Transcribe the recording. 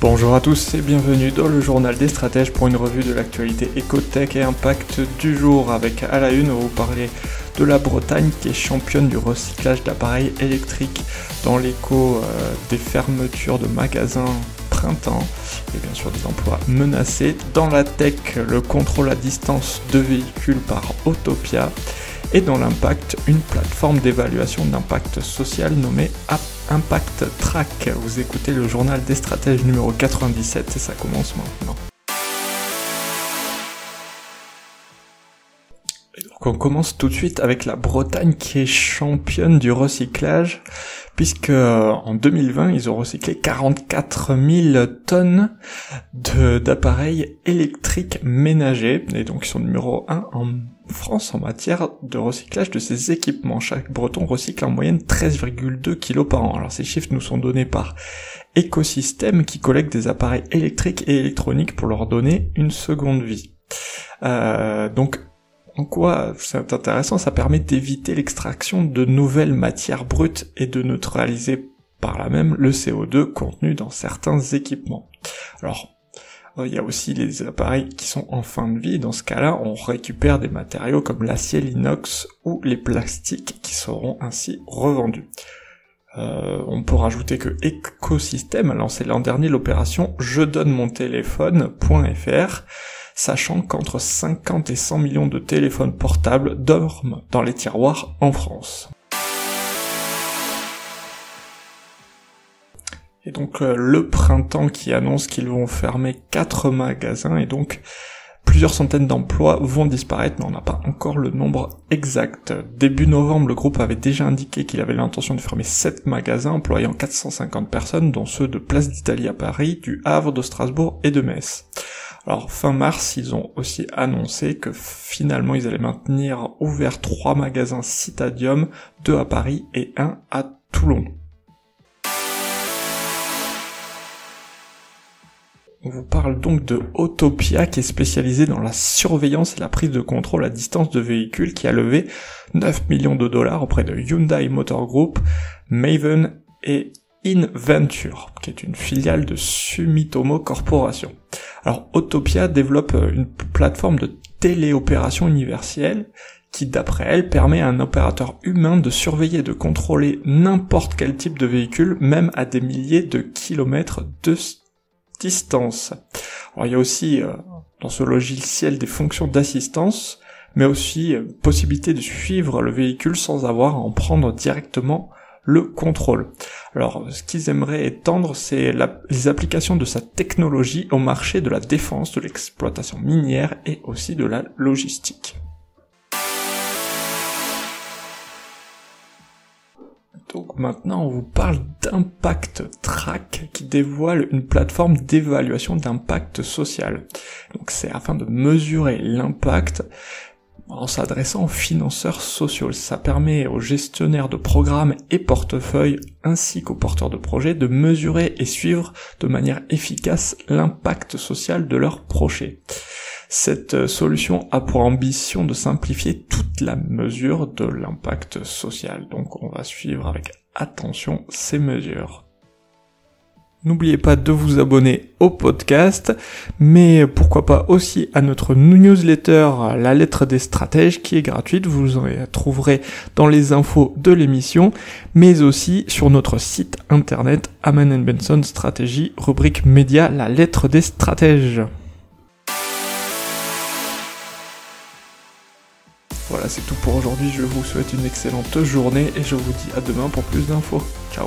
Bonjour à tous et bienvenue dans le journal des stratèges pour une revue de l'actualité écotech et impact du jour avec à la une on vous parler de la Bretagne qui est championne du recyclage d'appareils électriques dans l'écho euh, des fermetures de magasins printemps et bien sûr des emplois menacés. Dans la tech, le contrôle à distance de véhicules par Autopia et dans l'impact, une plateforme d'évaluation d'impact social nommée Impact Track. Vous écoutez le journal des stratèges numéro 97 et ça commence maintenant. On commence tout de suite avec la Bretagne qui est championne du recyclage puisque en 2020 ils ont recyclé 44 000 tonnes d'appareils électriques ménagers et donc ils sont numéro 1 en France en matière de recyclage de ces équipements. Chaque breton recycle en moyenne 13,2 kg par an. Alors ces chiffres nous sont donnés par Écosystème qui collecte des appareils électriques et électroniques pour leur donner une seconde vie. Euh, donc en quoi c'est intéressant, ça permet d'éviter l'extraction de nouvelles matières brutes et de neutraliser par là même le CO2 contenu dans certains équipements. Alors euh, il y a aussi les appareils qui sont en fin de vie. Dans ce cas-là, on récupère des matériaux comme l'acier, l'inox ou les plastiques qui seront ainsi revendus. Euh, on peut rajouter que Ecosystem a lancé l'an dernier l'opération Je donne mon téléphone.fr, sachant qu'entre 50 et 100 millions de téléphones portables dorment dans les tiroirs en France. Et donc euh, le printemps qui annonce qu'ils vont fermer quatre magasins et donc plusieurs centaines d'emplois vont disparaître, mais on n'a pas encore le nombre exact. Début novembre, le groupe avait déjà indiqué qu'il avait l'intention de fermer 7 magasins employant 450 personnes, dont ceux de Place d'Italie à Paris, du Havre, de Strasbourg et de Metz. Alors fin mars, ils ont aussi annoncé que finalement ils allaient maintenir ouvert trois magasins Citadium, deux à Paris et un à Toulon. On vous parle donc de Autopia qui est spécialisée dans la surveillance et la prise de contrôle à distance de véhicules qui a levé 9 millions de dollars auprès de Hyundai Motor Group, Maven et InVenture, qui est une filiale de Sumitomo Corporation. Alors Autopia développe une plateforme de téléopération universelle qui d'après elle permet à un opérateur humain de surveiller et de contrôler n'importe quel type de véhicule, même à des milliers de kilomètres de distance. Alors il y a aussi euh, dans ce logiciel des fonctions d'assistance, mais aussi euh, possibilité de suivre le véhicule sans avoir à en prendre directement le contrôle. Alors, ce qu'ils aimeraient étendre, c'est les applications de sa technologie au marché de la défense, de l'exploitation minière et aussi de la logistique. Donc maintenant, on vous parle d'Impact Track qui dévoile une plateforme d'évaluation d'impact social. Donc c'est afin de mesurer l'impact en s'adressant aux financeurs sociaux. Ça permet aux gestionnaires de programmes et portefeuilles ainsi qu'aux porteurs de projets de mesurer et suivre de manière efficace l'impact social de leurs projets. Cette euh, solution a pour ambition de simplifier toute la mesure de l'impact social. Donc on va suivre avec attention ces mesures. N'oubliez pas de vous abonner au podcast, mais pourquoi pas aussi à notre newsletter La lettre des stratèges qui est gratuite, vous en trouverez dans les infos de l'émission, mais aussi sur notre site internet Aman Benson Stratégie, rubrique média La lettre des stratèges. Voilà, c'est tout pour aujourd'hui. Je vous souhaite une excellente journée et je vous dis à demain pour plus d'infos. Ciao